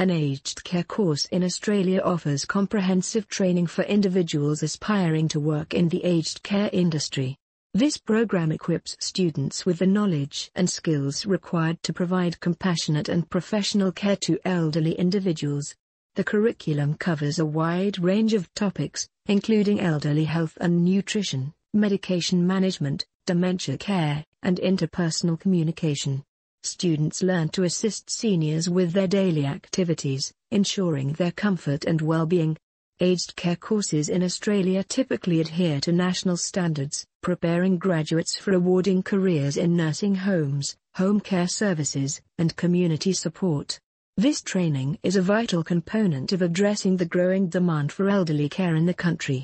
An aged care course in Australia offers comprehensive training for individuals aspiring to work in the aged care industry. This program equips students with the knowledge and skills required to provide compassionate and professional care to elderly individuals. The curriculum covers a wide range of topics, including elderly health and nutrition, medication management, dementia care, and interpersonal communication. Students learn to assist seniors with their daily activities, ensuring their comfort and well-being, Aged care courses in Australia typically adhere to national standards, preparing graduates for awarding careers in nursing homes, home care services, and community support. This training is a vital component of addressing the growing demand for elderly care in the country.